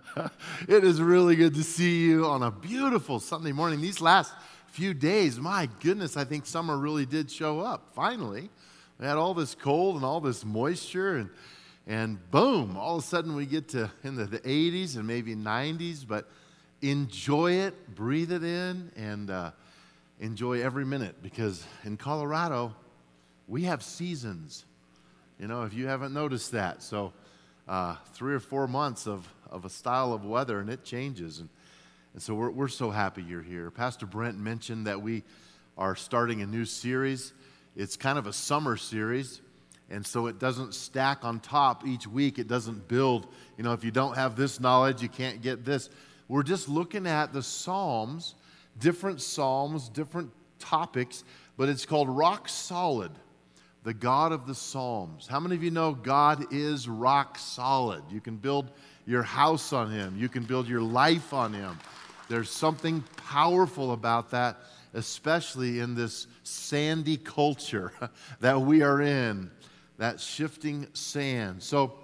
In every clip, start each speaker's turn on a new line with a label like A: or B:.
A: it is really good to see you on a beautiful Sunday morning. These last few days, my goodness, I think summer really did show up. Finally, we had all this cold and all this moisture, and, and boom, all of a sudden we get to into the 80s and maybe 90s, but enjoy it, breathe it in, and uh, enjoy every minute because in Colorado, we have seasons. You know, if you haven't noticed that. So, uh, three or four months of, of a style of weather and it changes. And, and so we're, we're so happy you're here. Pastor Brent mentioned that we are starting a new series. It's kind of a summer series. And so it doesn't stack on top each week. It doesn't build. You know, if you don't have this knowledge, you can't get this. We're just looking at the Psalms, different Psalms, different topics, but it's called Rock Solid the God of the Psalms. How many of you know God is rock solid? You can build your house on Him, you can build your life on Him. There's something powerful about that, especially in this sandy culture that we are in, that shifting sand. So,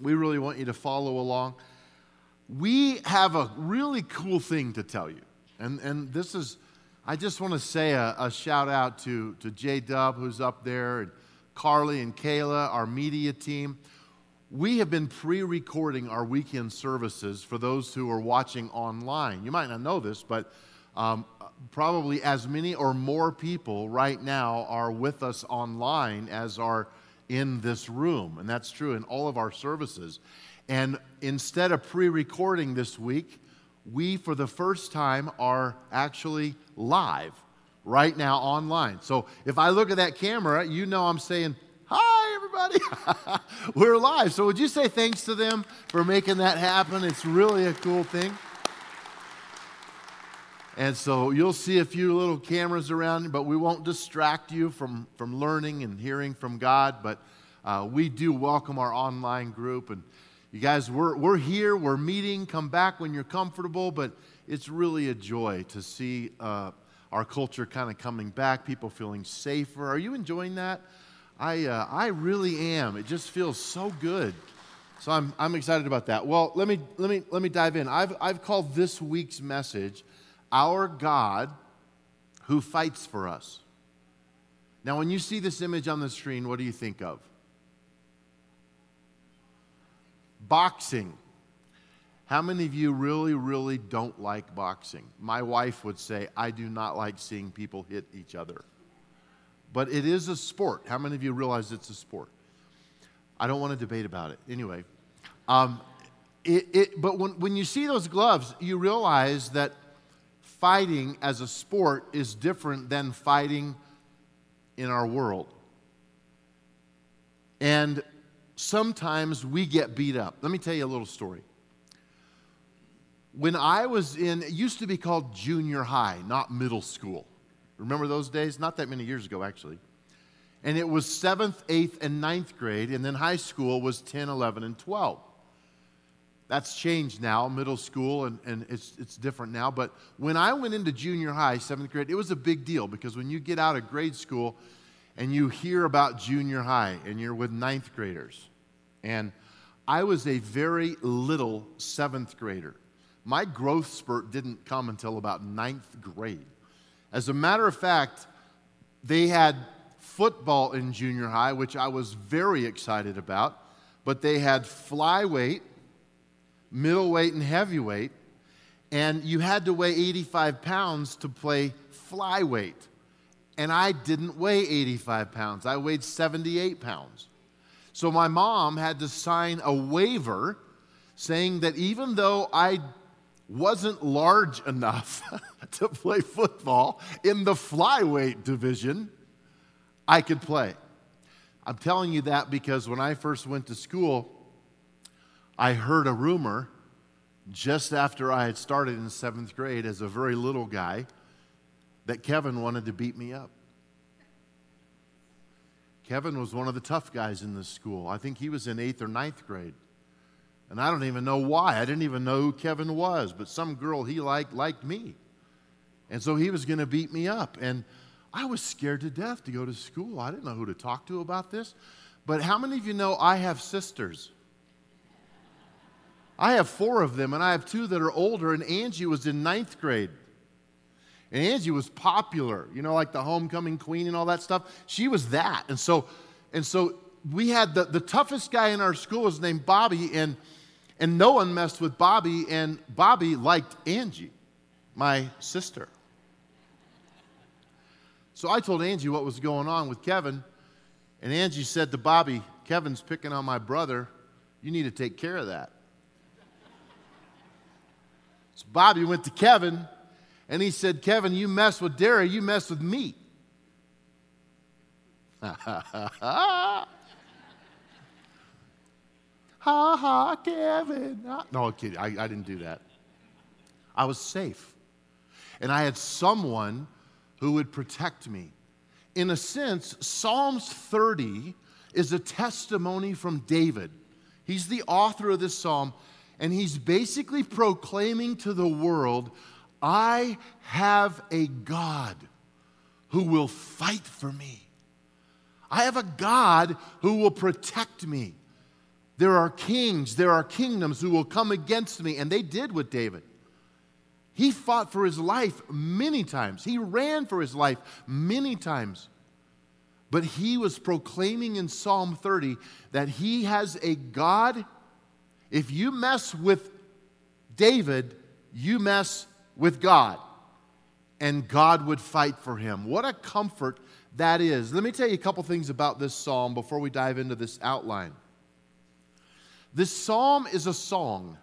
A: we really want you to follow along. We have a really cool thing to tell you. And, and this is I just want to say a, a shout out to, to J Dub, who's up there, and Carly and Kayla, our media team. We have been pre recording our weekend services for those who are watching online. You might not know this, but um, probably as many or more people right now are with us online as are in this room. And that's true in all of our services. And instead of pre recording this week, we, for the first time, are actually live right now online. So if I look at that camera, you know I'm saying, Hi, everybody. We're live. So would you say thanks to them for making that happen? It's really a cool thing. And so you'll see a few little cameras around, but we won't distract you from, from learning and hearing from God. But uh, we do welcome our online group. And you guys, we're, we're here, we're meeting. Come back when you're comfortable, but it's really a joy to see uh, our culture kind of coming back, people feeling safer. Are you enjoying that? I, uh, I really am. It just feels so good. So I'm, I'm excited about that. Well, let me, let me, let me dive in. I've, I've called this week's message, Our God Who Fights for Us. Now, when you see this image on the screen, what do you think of? Boxing. How many of you really, really don't like boxing? My wife would say, I do not like seeing people hit each other. But it is a sport. How many of you realize it's a sport? I don't want to debate about it. Anyway, um, it, it, but when, when you see those gloves, you realize that fighting as a sport is different than fighting in our world. And sometimes we get beat up. Let me tell you a little story. When I was in, it used to be called junior high, not middle school. Remember those days? Not that many years ago, actually. And it was seventh, eighth, and ninth grade, and then high school was 10, 11, and 12. That's changed now, middle school, and, and it's, it's different now. But when I went into junior high, seventh grade, it was a big deal because when you get out of grade school, and you hear about junior high and you're with ninth graders. And I was a very little seventh grader. My growth spurt didn't come until about ninth grade. As a matter of fact, they had football in junior high, which I was very excited about, but they had flyweight, middleweight, and heavyweight, and you had to weigh 85 pounds to play flyweight and I didn't weigh 85 pounds. I weighed 78 pounds. So my mom had to sign a waiver saying that even though I wasn't large enough to play football in the flyweight division, I could play. I'm telling you that because when I first went to school, I heard a rumor just after I had started in seventh grade as a very little guy that Kevin wanted to beat me up. Kevin was one of the tough guys in this school. I think he was in eighth or ninth grade. And I don't even know why. I didn't even know who Kevin was, but some girl he liked liked me. And so he was going to beat me up. And I was scared to death to go to school. I didn't know who to talk to about this. But how many of you know I have sisters? I have four of them, and I have two that are older, and Angie was in ninth grade. And Angie was popular, you know, like the homecoming queen and all that stuff. She was that. And so, and so we had the, the toughest guy in our school was named Bobby, and, and no one messed with Bobby, and Bobby liked Angie, my sister. So I told Angie what was going on with Kevin, and Angie said to Bobby, Kevin's picking on my brother. You need to take care of that. So Bobby went to Kevin and he said, Kevin, you mess with Dary, you mess with me. ha ha, ha, Kevin. No, kidding. I, I didn't do that. I was safe. And I had someone who would protect me. In a sense, Psalms 30 is a testimony from David. He's the author of this psalm, and he's basically proclaiming to the world I have a God who will fight for me. I have a God who will protect me. There are kings, there are kingdoms who will come against me, and they did with David. He fought for his life many times, he ran for his life many times. But he was proclaiming in Psalm 30 that he has a God. If you mess with David, you mess with God. And God would fight for him. What a comfort that is. Let me tell you a couple things about this psalm before we dive into this outline. This psalm is a song.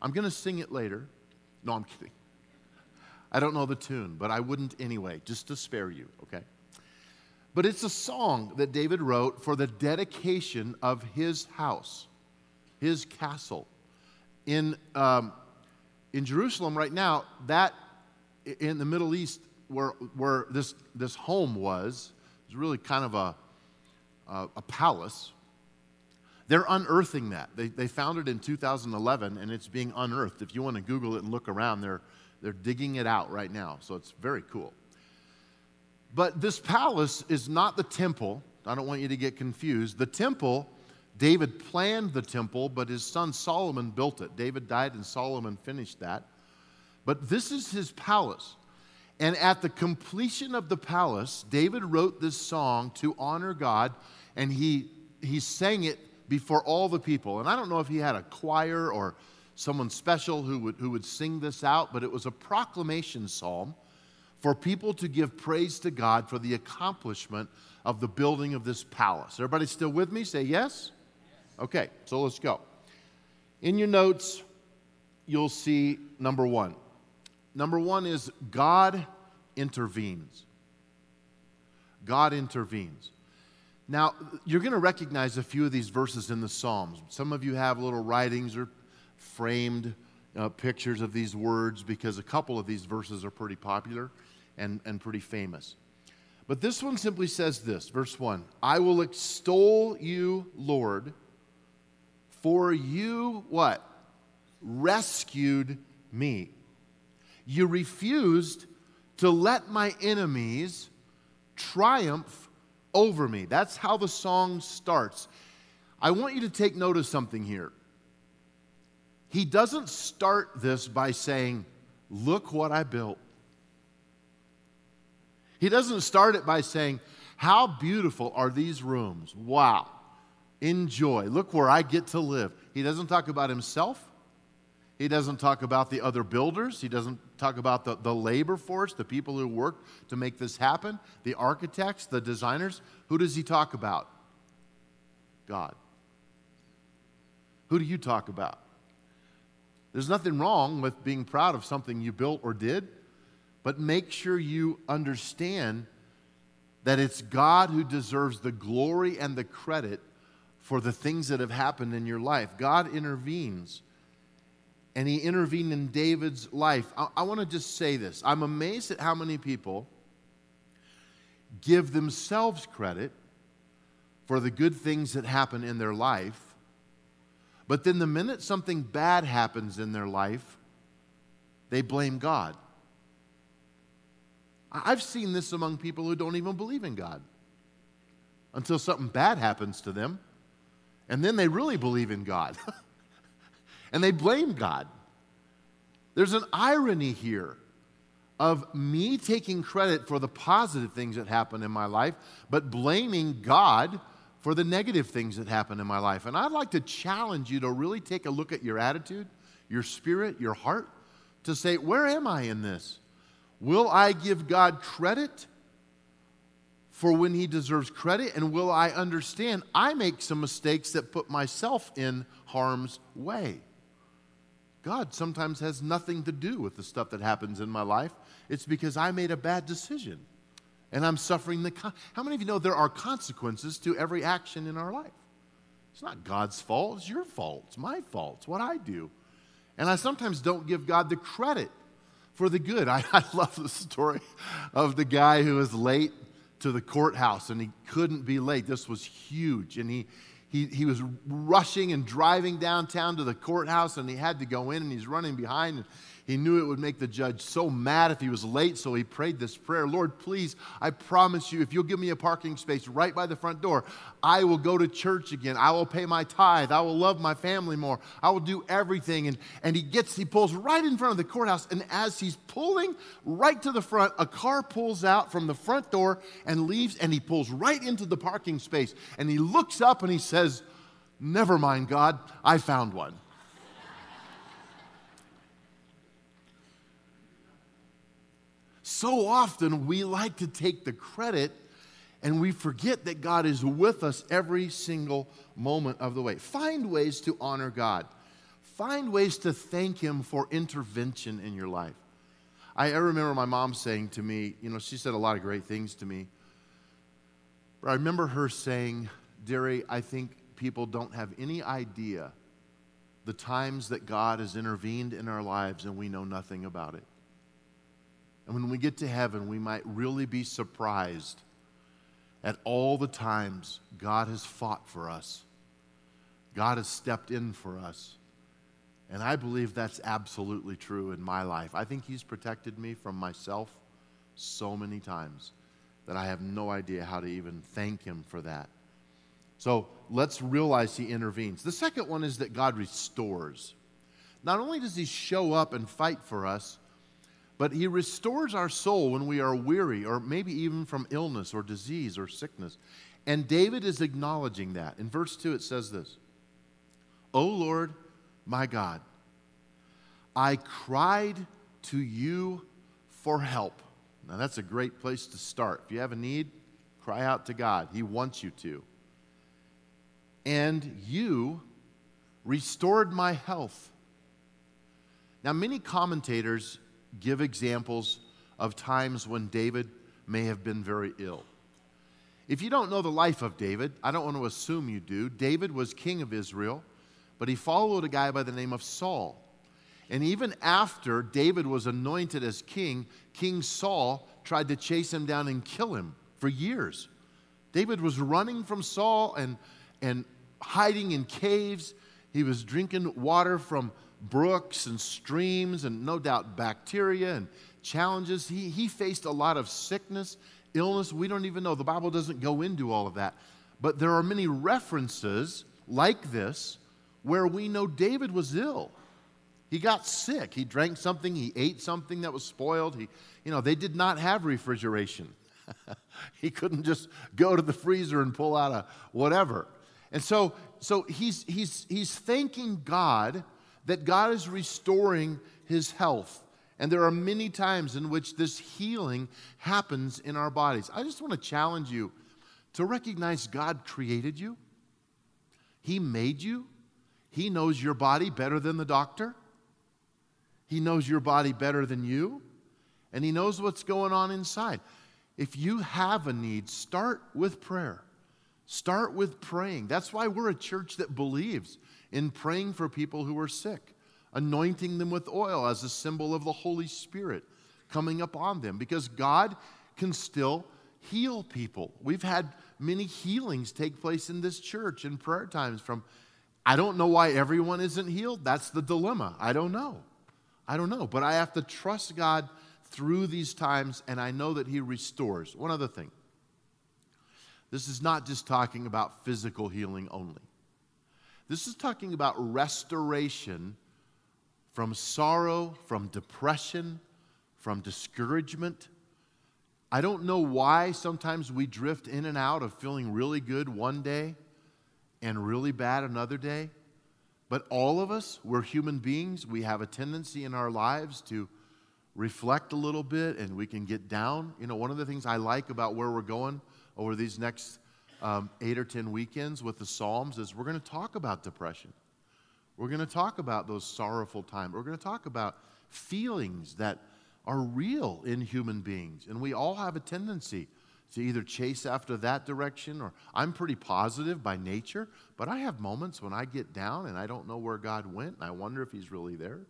A: I'm going to sing it later. No, I'm kidding. I don't know the tune, but I wouldn't anyway, just to spare you, okay? But it's a song that David wrote for the dedication of his house, his castle. In, um, in Jerusalem right now, that in the Middle East, where, where this, this home was, is really kind of a, a, a palace. They're unearthing that. They, they found it in 2011 and it's being unearthed. If you want to Google it and look around, they're, they're digging it out right now. So it's very cool. But this palace is not the temple. I don't want you to get confused. The temple, David planned the temple, but his son Solomon built it. David died and Solomon finished that. But this is his palace. And at the completion of the palace, David wrote this song to honor God, and he, he sang it before all the people. And I don't know if he had a choir or someone special who would, who would sing this out, but it was a proclamation psalm for people to give praise to God for the accomplishment of the building of this palace. Everybody still with me? Say yes? Okay, so let's go. In your notes, you'll see number one. Number one is God intervenes. God intervenes. Now, you're going to recognize a few of these verses in the Psalms. Some of you have little writings or framed uh, pictures of these words because a couple of these verses are pretty popular and, and pretty famous. But this one simply says this verse 1 I will extol you, Lord, for you what? Rescued me. You refused to let my enemies triumph over me. That's how the song starts. I want you to take note of something here. He doesn't start this by saying, Look what I built. He doesn't start it by saying, How beautiful are these rooms? Wow. Enjoy. Look where I get to live. He doesn't talk about himself. He doesn't talk about the other builders. He doesn't talk about the, the labor force, the people who worked to make this happen, the architects, the designers. Who does he talk about? God. Who do you talk about? There's nothing wrong with being proud of something you built or did, but make sure you understand that it's God who deserves the glory and the credit for the things that have happened in your life. God intervenes and he intervened in David's life. I, I want to just say this I'm amazed at how many people give themselves credit for the good things that happen in their life, but then the minute something bad happens in their life, they blame God. I've seen this among people who don't even believe in God until something bad happens to them, and then they really believe in God. and they blame God. There's an irony here of me taking credit for the positive things that happen in my life, but blaming God for the negative things that happen in my life. And I'd like to challenge you to really take a look at your attitude, your spirit, your heart, to say, where am I in this? Will I give God credit for when He deserves credit? And will I understand I make some mistakes that put myself in harm's way? God sometimes has nothing to do with the stuff that happens in my life. It's because I made a bad decision and I'm suffering the. Con- How many of you know there are consequences to every action in our life? It's not God's fault, it's your fault, it's my fault, it's what I do. And I sometimes don't give God the credit for the good. I, I love the story of the guy who was late to the courthouse and he couldn't be late. This was huge. And he, he, he was rushing and driving downtown to the courthouse and he had to go in and he's running behind. And he knew it would make the judge so mad if he was late, so he prayed this prayer Lord, please, I promise you, if you'll give me a parking space right by the front door, I will go to church again. I will pay my tithe. I will love my family more. I will do everything. And, and he gets, he pulls right in front of the courthouse. And as he's pulling right to the front, a car pulls out from the front door and leaves, and he pulls right into the parking space. And he looks up and he says, Never mind, God, I found one. So often we like to take the credit and we forget that God is with us every single moment of the way. Find ways to honor God. Find ways to thank Him for intervention in your life. I, remember my mom saying to me, you know, she said a lot of great things to me. But I remember her saying, Dary, I think people don't have any idea the times that God has intervened in our lives and we know nothing about it. And when we get to heaven, we might really be surprised at all the times God has fought for us. God has stepped in for us. And I believe that's absolutely true in my life. I think He's protected me from myself so many times that I have no idea how to even thank Him for that. So let's realize He intervenes. The second one is that God restores. Not only does He show up and fight for us, but he restores our soul when we are weary, or maybe even from illness or disease or sickness. And David is acknowledging that. In verse 2, it says this O Lord, my God, I cried to you for help. Now, that's a great place to start. If you have a need, cry out to God. He wants you to. And you restored my health. Now, many commentators give examples of times when David may have been very ill. If you don't know the life of David, I don't want to assume you do. David was king of Israel, but he followed a guy by the name of Saul. And even after David was anointed as king, King Saul tried to chase him down and kill him for years. David was running from Saul and, and hiding in caves. He was drinking water from brooks and streams and no doubt bacteria and challenges. He, he faced a lot of sickness, illness. We don't even know. The Bible doesn't go into all of that. But there are many references like this where we know David was ill. He got sick. He drank something, he ate something that was spoiled. He, you know, they did not have refrigeration. he couldn't just go to the freezer and pull out a whatever. And so, so he's, he's, he's thanking God that God is restoring his health. And there are many times in which this healing happens in our bodies. I just want to challenge you to recognize God created you, He made you, He knows your body better than the doctor, He knows your body better than you, and He knows what's going on inside. If you have a need, start with prayer. Start with praying. That's why we're a church that believes in praying for people who are sick, anointing them with oil as a symbol of the Holy Spirit coming upon them, because God can still heal people. We've had many healings take place in this church in prayer times from I don't know why everyone isn't healed. That's the dilemma. I don't know. I don't know, but I have to trust God through these times and I know that he restores. One other thing. This is not just talking about physical healing only. This is talking about restoration from sorrow, from depression, from discouragement. I don't know why sometimes we drift in and out of feeling really good one day and really bad another day. But all of us, we're human beings. We have a tendency in our lives to reflect a little bit and we can get down. You know, one of the things I like about where we're going over these next um, eight or 10 weekends with the Psalms is we're going to talk about depression. We're going to talk about those sorrowful times. We're going to talk about feelings that are real in human beings. And we all have a tendency to either chase after that direction or I'm pretty positive by nature, but I have moments when I get down and I don't know where God went and I wonder if He's really there.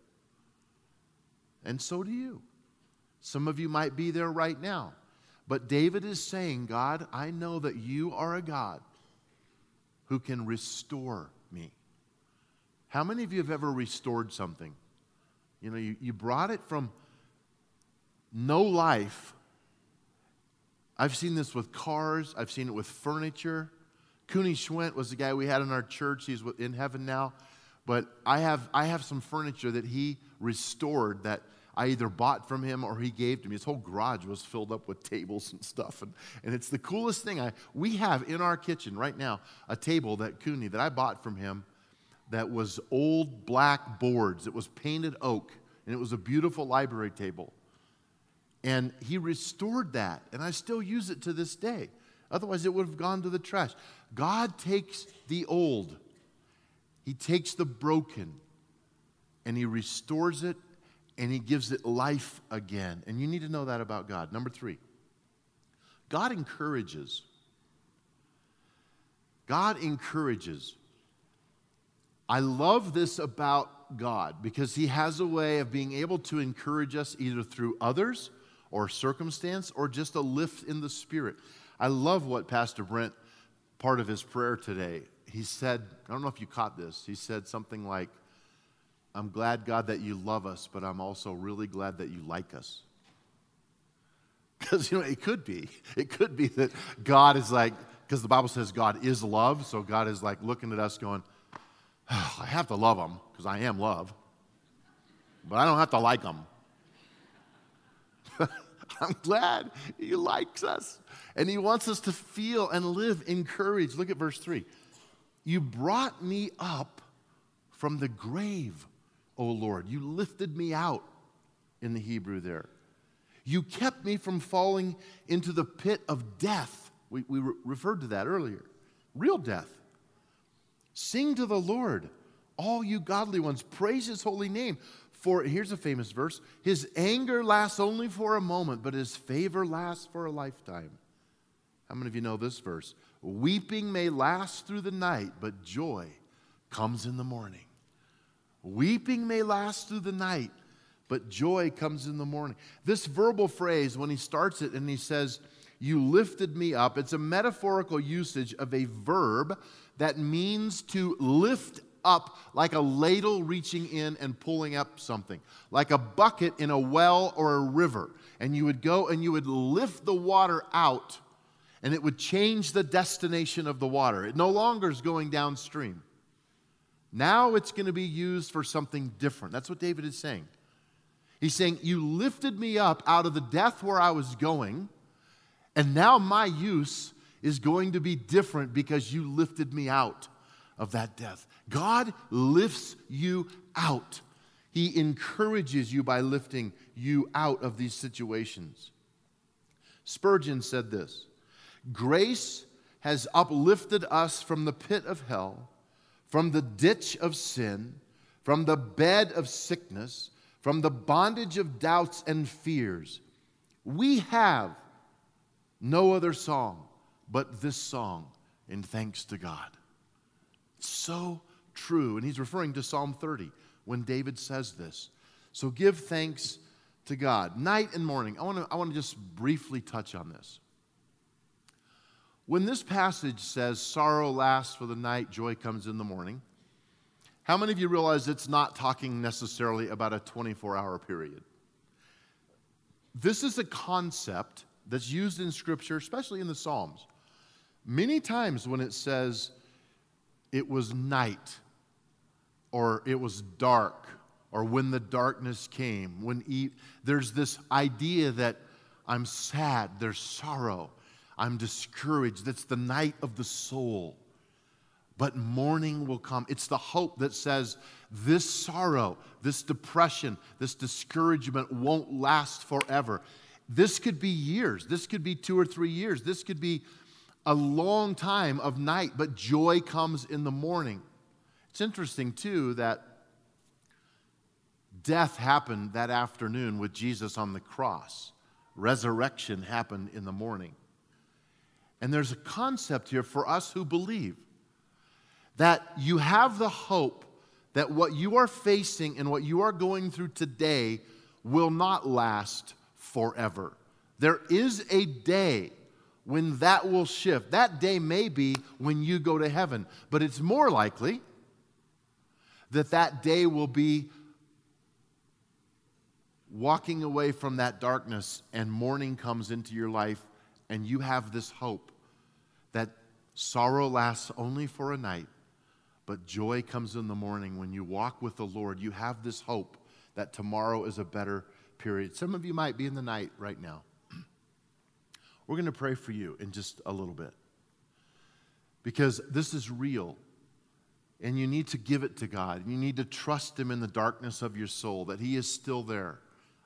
A: And so do you. Some of you might be there right now. But David is saying, God, I know that you are a God who can restore me. How many of you have ever restored something? You know, you, you brought it from no life. I've seen this with cars, I've seen it with furniture. Cooney Schwent was the guy we had in our church. He's in heaven now. But I have, I have some furniture that he restored that I either bought from him or he gave to me. His whole garage was filled up with tables and stuff. And, and it's the coolest thing. I, we have in our kitchen right now a table that Cooney, that I bought from him, that was old black boards. It was painted oak, and it was a beautiful library table. And he restored that, and I still use it to this day. Otherwise, it would have gone to the trash. God takes the old, He takes the broken, and He restores it and He gives it life again. And you need to know that about God. Number three, God encourages. God encourages. I love this about God because He has a way of being able to encourage us either through others or circumstance or just a lift in the spirit. I love what Pastor Brent, part of his prayer today, he said, I don't know if you caught this, he said something like, I'm glad, God, that you love us, but I'm also really glad that you like us. Because, you know, it could be. It could be that God is like, because the Bible says God is love, so God is like looking at us going, oh, I have to love them because I am love, but I don't have to like them. I'm glad He likes us. And He wants us to feel and live encouraged. Look at verse 3. You brought me up from the grave. O Lord. You lifted me out in the Hebrew there. You kept me from falling into the pit of death. We, we re- referred to that earlier. Real death. Sing to the Lord, all you godly ones. Praise his holy name. For here's a famous verse His anger lasts only for a moment, but his favor lasts for a lifetime. How many of you know this verse? Weeping may last through the night, but joy comes in the morning. Weeping may last through the night, but joy comes in the morning. This verbal phrase, when he starts it and he says, You lifted me up, it's a metaphorical usage of a verb that means to lift up like a ladle reaching in and pulling up something, like a bucket in a well or a river. And you would go and you would lift the water out, and it would change the destination of the water. It no longer is going downstream. Now it's going to be used for something different. That's what David is saying. He's saying, You lifted me up out of the death where I was going, and now my use is going to be different because you lifted me out of that death. God lifts you out. He encourages you by lifting you out of these situations. Spurgeon said this Grace has uplifted us from the pit of hell from the ditch of sin, from the bed of sickness, from the bondage of doubts and fears. We have no other song but this song in thanks to God. It's so true. And he's referring to Psalm 30 when David says this. So give thanks to God. Night and morning. I want to I want to just briefly touch on this. When this passage says, sorrow lasts for the night, joy comes in the morning, how many of you realize it's not talking necessarily about a 24 hour period? This is a concept that's used in Scripture, especially in the Psalms. Many times when it says it was night or it was dark, or when the darkness came. When e- there's this idea that I'm sad, there's sorrow, I'm discouraged. That's the night of the soul. But morning will come. It's the hope that says this sorrow, this depression, this discouragement won't last forever. This could be years. This could be two or three years. This could be a long time of night, but joy comes in the morning. It's interesting, too, that death happened that afternoon with Jesus on the cross, resurrection happened in the morning. And there's a concept here for us who believe that you have the hope that what you are facing and what you are going through today will not last forever. There is a day when that will shift. That day may be when you go to heaven, but it's more likely that that day will be walking away from that darkness and morning comes into your life and you have this hope that sorrow lasts only for a night, but joy comes in the morning. When you walk with the Lord, you have this hope that tomorrow is a better period. Some of you might be in the night right now. We're going to pray for you in just a little bit because this is real. And you need to give it to God. You need to trust Him in the darkness of your soul, that He is still there.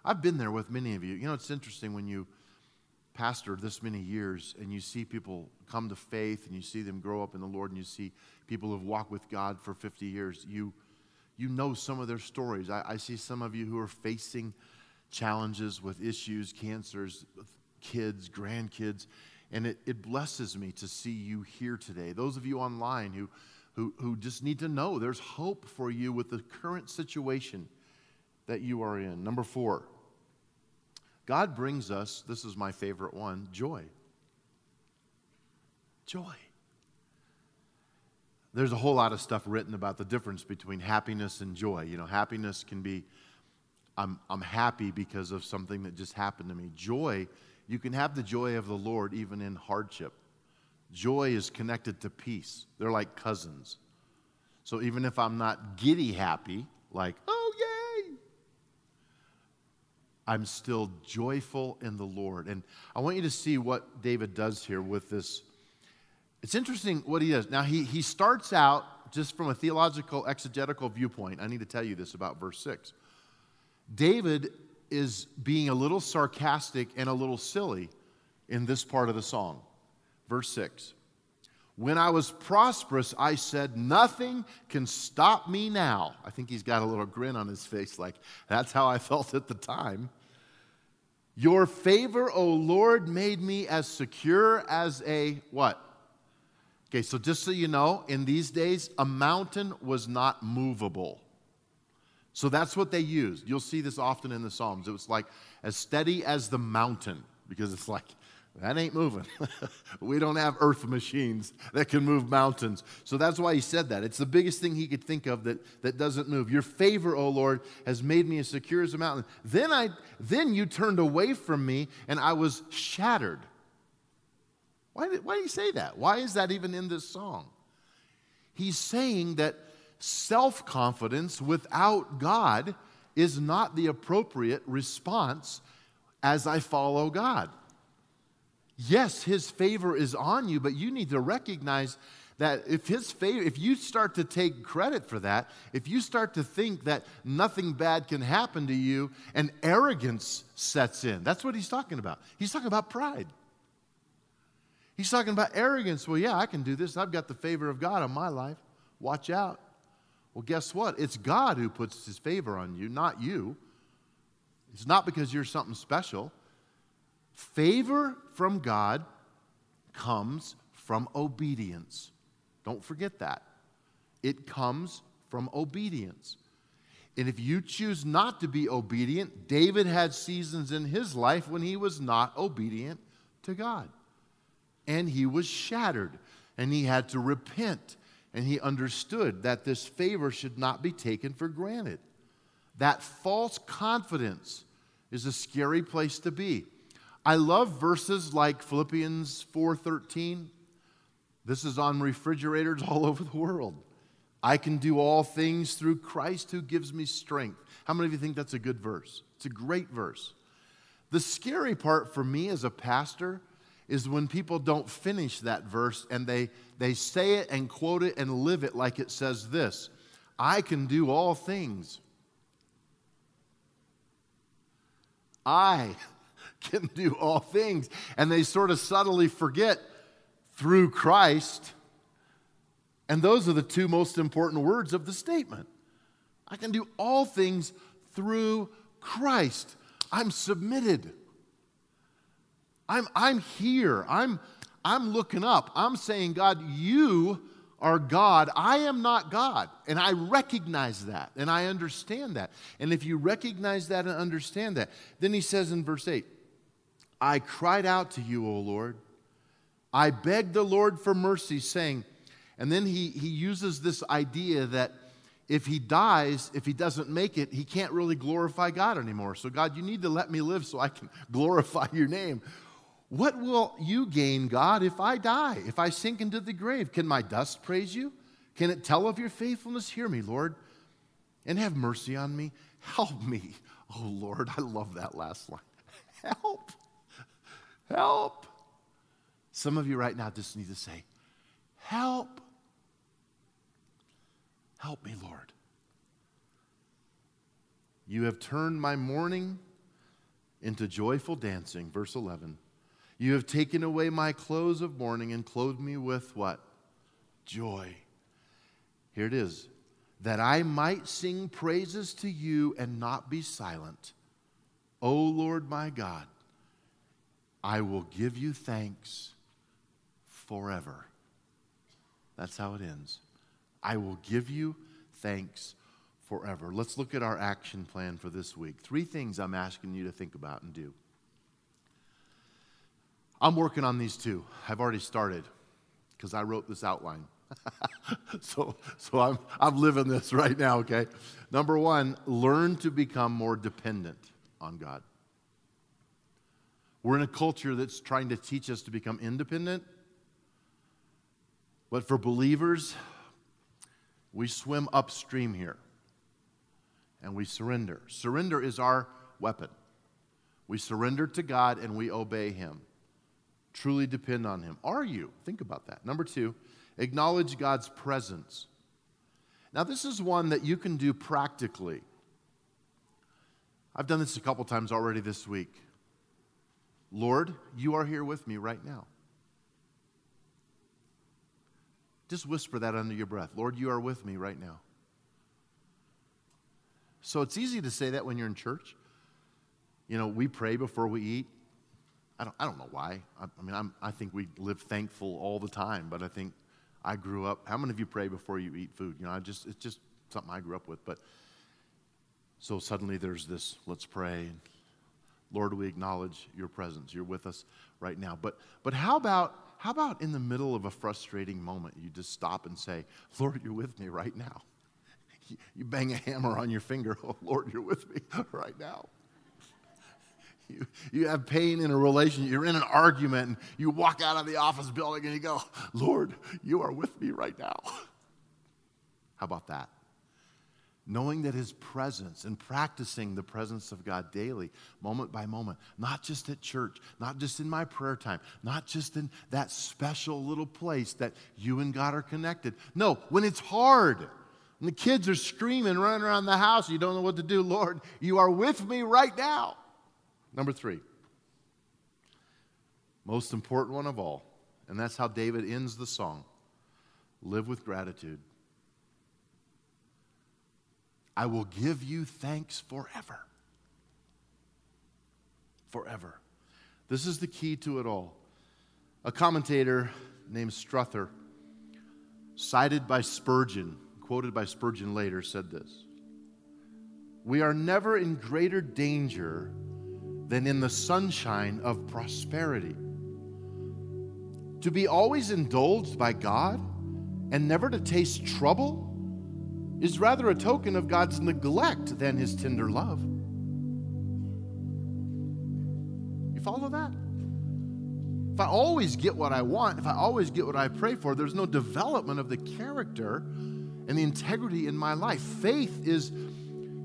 A: I've been there with many of you. You know, it's interesting when you pastor this many years and you see people come to faith and you see them grow up in the Lord and you see people who've walked with God for 50 years, you, you know some of their stories. I, I see some of you who are facing challenges with issues, cancers, kids, grandkids, and it, it blesses me to see you here today. Those of you online who, who, who just need to know there's hope for you with the current situation that you are in. Number four, God brings us, this is my favorite one, joy. Joy. There's a whole lot of stuff written about the difference between happiness and joy. You know, happiness can be, I'm, I'm happy because of something that just happened to me. Joy, you can have the joy of the Lord even in hardship. Joy is connected to peace, they're like cousins. So even if I'm not giddy happy, like, oh, I'm still joyful in the Lord. And I want you to see what David does here with this. It's interesting what he does. Now, he, he starts out just from a theological, exegetical viewpoint. I need to tell you this about verse 6. David is being a little sarcastic and a little silly in this part of the song. Verse 6. When I was prosperous, I said, Nothing can stop me now. I think he's got a little grin on his face, like, That's how I felt at the time. Your favor, O Lord, made me as secure as a what? Okay, so just so you know, in these days, a mountain was not movable. So that's what they used. You'll see this often in the Psalms. It was like as steady as the mountain, because it's like, that ain't moving. we don't have earth machines that can move mountains. So that's why he said that. It's the biggest thing he could think of that, that doesn't move. Your favor, O Lord, has made me as secure as a mountain. Then, I, then you turned away from me and I was shattered. Why did, why did he say that? Why is that even in this song? He's saying that self confidence without God is not the appropriate response as I follow God. Yes, his favor is on you, but you need to recognize that if his favor, if you start to take credit for that, if you start to think that nothing bad can happen to you and arrogance sets in, that's what he's talking about. He's talking about pride. He's talking about arrogance. Well, yeah, I can do this. I've got the favor of God on my life. Watch out. Well, guess what? It's God who puts his favor on you, not you. It's not because you're something special. Favor from God comes from obedience. Don't forget that. It comes from obedience. And if you choose not to be obedient, David had seasons in his life when he was not obedient to God. And he was shattered, and he had to repent, and he understood that this favor should not be taken for granted. That false confidence is a scary place to be. I love verses like Philippians 4:13. This is on refrigerators all over the world. I can do all things through Christ who gives me strength. How many of you think that's a good verse? It's a great verse. The scary part for me as a pastor is when people don't finish that verse and they, they say it and quote it and live it like it says this I can do all things. I can do all things. And they sort of subtly forget through Christ. And those are the two most important words of the statement. I can do all things through Christ. I'm submitted. I'm, I'm here. I'm, I'm looking up. I'm saying, God, you are God. I am not God. And I recognize that and I understand that. And if you recognize that and understand that, then he says in verse 8, I cried out to you, O Lord. I begged the Lord for mercy, saying, and then he, he uses this idea that if he dies, if he doesn't make it, he can't really glorify God anymore. So, God, you need to let me live so I can glorify your name. What will you gain, God, if I die, if I sink into the grave? Can my dust praise you? Can it tell of your faithfulness? Hear me, Lord, and have mercy on me. Help me. Oh, Lord, I love that last line. Help. Help. Some of you right now just need to say, Help. Help me, Lord. You have turned my mourning into joyful dancing. Verse 11. You have taken away my clothes of mourning and clothed me with what? Joy. Here it is. That I might sing praises to you and not be silent. O Lord my God, I will give you thanks forever. That's how it ends. I will give you thanks forever. Let's look at our action plan for this week. Three things I'm asking you to think about and do. I'm working on these two. I've already started because I wrote this outline. so so I'm, I'm living this right now, okay? Number one, learn to become more dependent on God. We're in a culture that's trying to teach us to become independent. But for believers, we swim upstream here and we surrender. Surrender is our weapon. We surrender to God and we obey Him. Truly depend on Him. Are you? Think about that. Number two, acknowledge God's presence. Now, this is one that you can do practically. I've done this a couple times already this week. Lord, you are here with me right now. Just whisper that under your breath. Lord, you are with me right now. So it's easy to say that when you're in church. You know, we pray before we eat. I don't, I don't know why. I, I mean, I'm, I think we live thankful all the time, but I think I grew up. How many of you pray before you eat food? You know, I just, it's just something I grew up with. But so suddenly there's this let's pray. Lord, we acknowledge your presence. You're with us right now. But, but how about how about in the middle of a frustrating moment, you just stop and say, Lord, you're with me right now? You bang a hammer on your finger, oh, Lord, you're with me right now. You, you have pain in a relationship, you're in an argument, and you walk out of the office building and you go, Lord, you are with me right now. How about that? Knowing that his presence and practicing the presence of God daily, moment by moment, not just at church, not just in my prayer time, not just in that special little place that you and God are connected. No, when it's hard, and the kids are screaming, running around the house, you don't know what to do, Lord, you are with me right now. Number three, most important one of all, and that's how David ends the song live with gratitude. I will give you thanks forever. Forever. This is the key to it all. A commentator named Struther, cited by Spurgeon, quoted by Spurgeon later, said this We are never in greater danger than in the sunshine of prosperity. To be always indulged by God and never to taste trouble is rather a token of God's neglect than his tender love. You follow that? If I always get what I want, if I always get what I pray for, there's no development of the character and the integrity in my life. Faith is,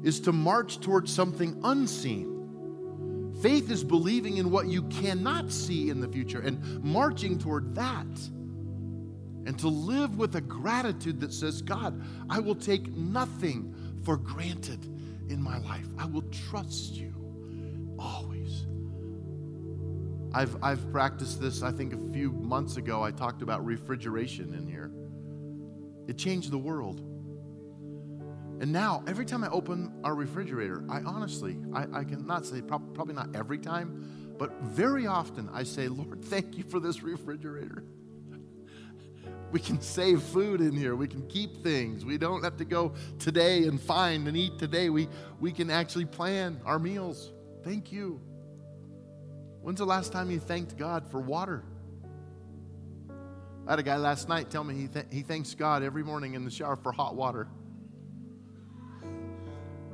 A: is to march towards something unseen. Faith is believing in what you cannot see in the future and marching toward that. And to live with a gratitude that says, God, I will take nothing for granted in my life. I will trust you always. I've, I've practiced this, I think a few months ago, I talked about refrigeration in here. It changed the world. And now, every time I open our refrigerator, I honestly, I, I cannot say, probably not every time, but very often I say, Lord, thank you for this refrigerator. We can save food in here. We can keep things. We don't have to go today and find and eat today. We, we can actually plan our meals. Thank you. When's the last time you thanked God for water? I had a guy last night tell me he, th- he thanks God every morning in the shower for hot water.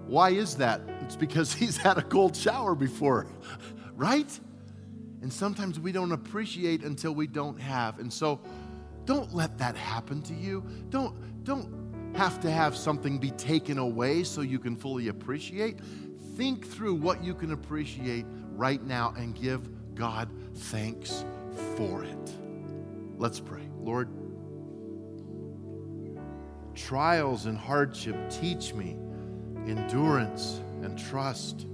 A: Why is that? It's because he's had a cold shower before, right? And sometimes we don't appreciate until we don't have. And so don't let that happen to you. Don't, don't have to have something be taken away so you can fully appreciate. Think through what you can appreciate right now and give God thanks for it. Let's pray. Lord, trials and hardship teach me endurance and trust.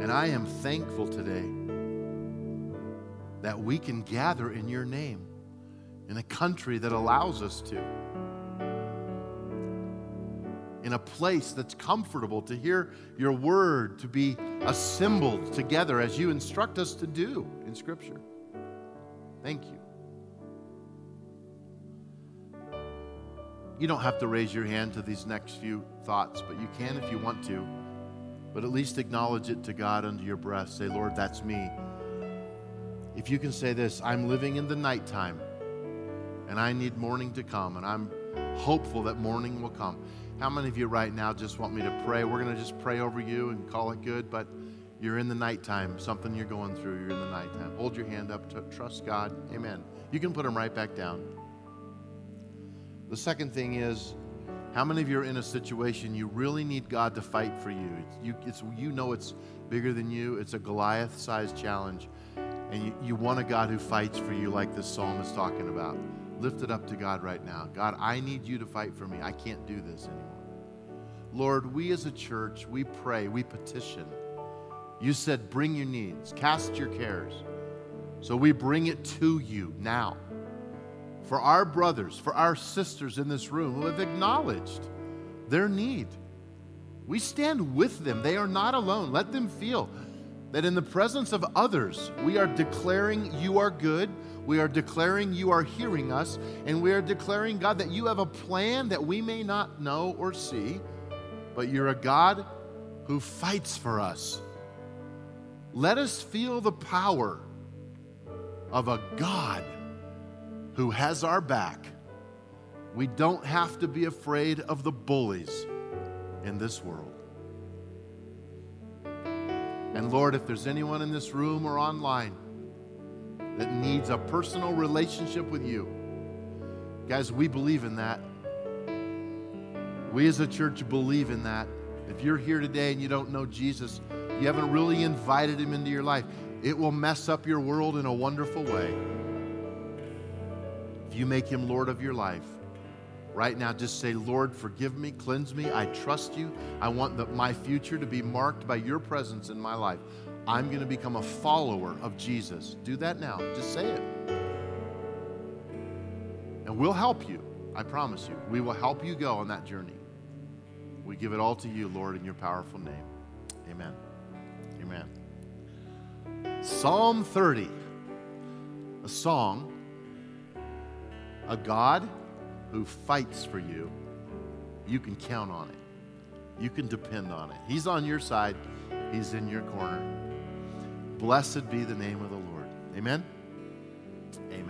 A: And I am thankful today that we can gather in your name in a country that allows us to, in a place that's comfortable to hear your word, to be assembled together as you instruct us to do in Scripture. Thank you. You don't have to raise your hand to these next few thoughts, but you can if you want to. But at least acknowledge it to God under your breath. Say, Lord, that's me. If you can say this, I'm living in the nighttime and I need morning to come, and I'm hopeful that morning will come. How many of you right now just want me to pray? We're going to just pray over you and call it good, but you're in the nighttime, something you're going through, you're in the nighttime. Hold your hand up, to trust God. Amen. You can put them right back down. The second thing is, how many of you are in a situation you really need God to fight for you? It's, you, it's, you know it's bigger than you, it's a Goliath sized challenge, and you, you want a God who fights for you, like this psalm is talking about. Lift it up to God right now. God, I need you to fight for me. I can't do this anymore. Lord, we as a church, we pray, we petition. You said, bring your needs, cast your cares. So we bring it to you now for our brothers, for our sisters in this room who have acknowledged their need. We stand with them. They are not alone. Let them feel that in the presence of others, we are declaring you are good. We are declaring you are hearing us. And we are declaring, God, that you have a plan that we may not know or see, but you're a God who fights for us. Let us feel the power of a God who has our back. We don't have to be afraid of the bullies in this world. And Lord, if there's anyone in this room or online that needs a personal relationship with you, guys, we believe in that. We as a church believe in that. If you're here today and you don't know Jesus, you haven't really invited him into your life, it will mess up your world in a wonderful way. If you make him Lord of your life, right now just say, Lord, forgive me, cleanse me. I trust you. I want the, my future to be marked by your presence in my life. I'm going to become a follower of Jesus. Do that now. Just say it. And we'll help you. I promise you. We will help you go on that journey. We give it all to you, Lord, in your powerful name. Amen. Amen. Psalm 30, a song a God who fights for you, you can count on it. You can depend on it. He's on your side, He's in your corner. Blessed be the name of the Lord. Amen. Amen.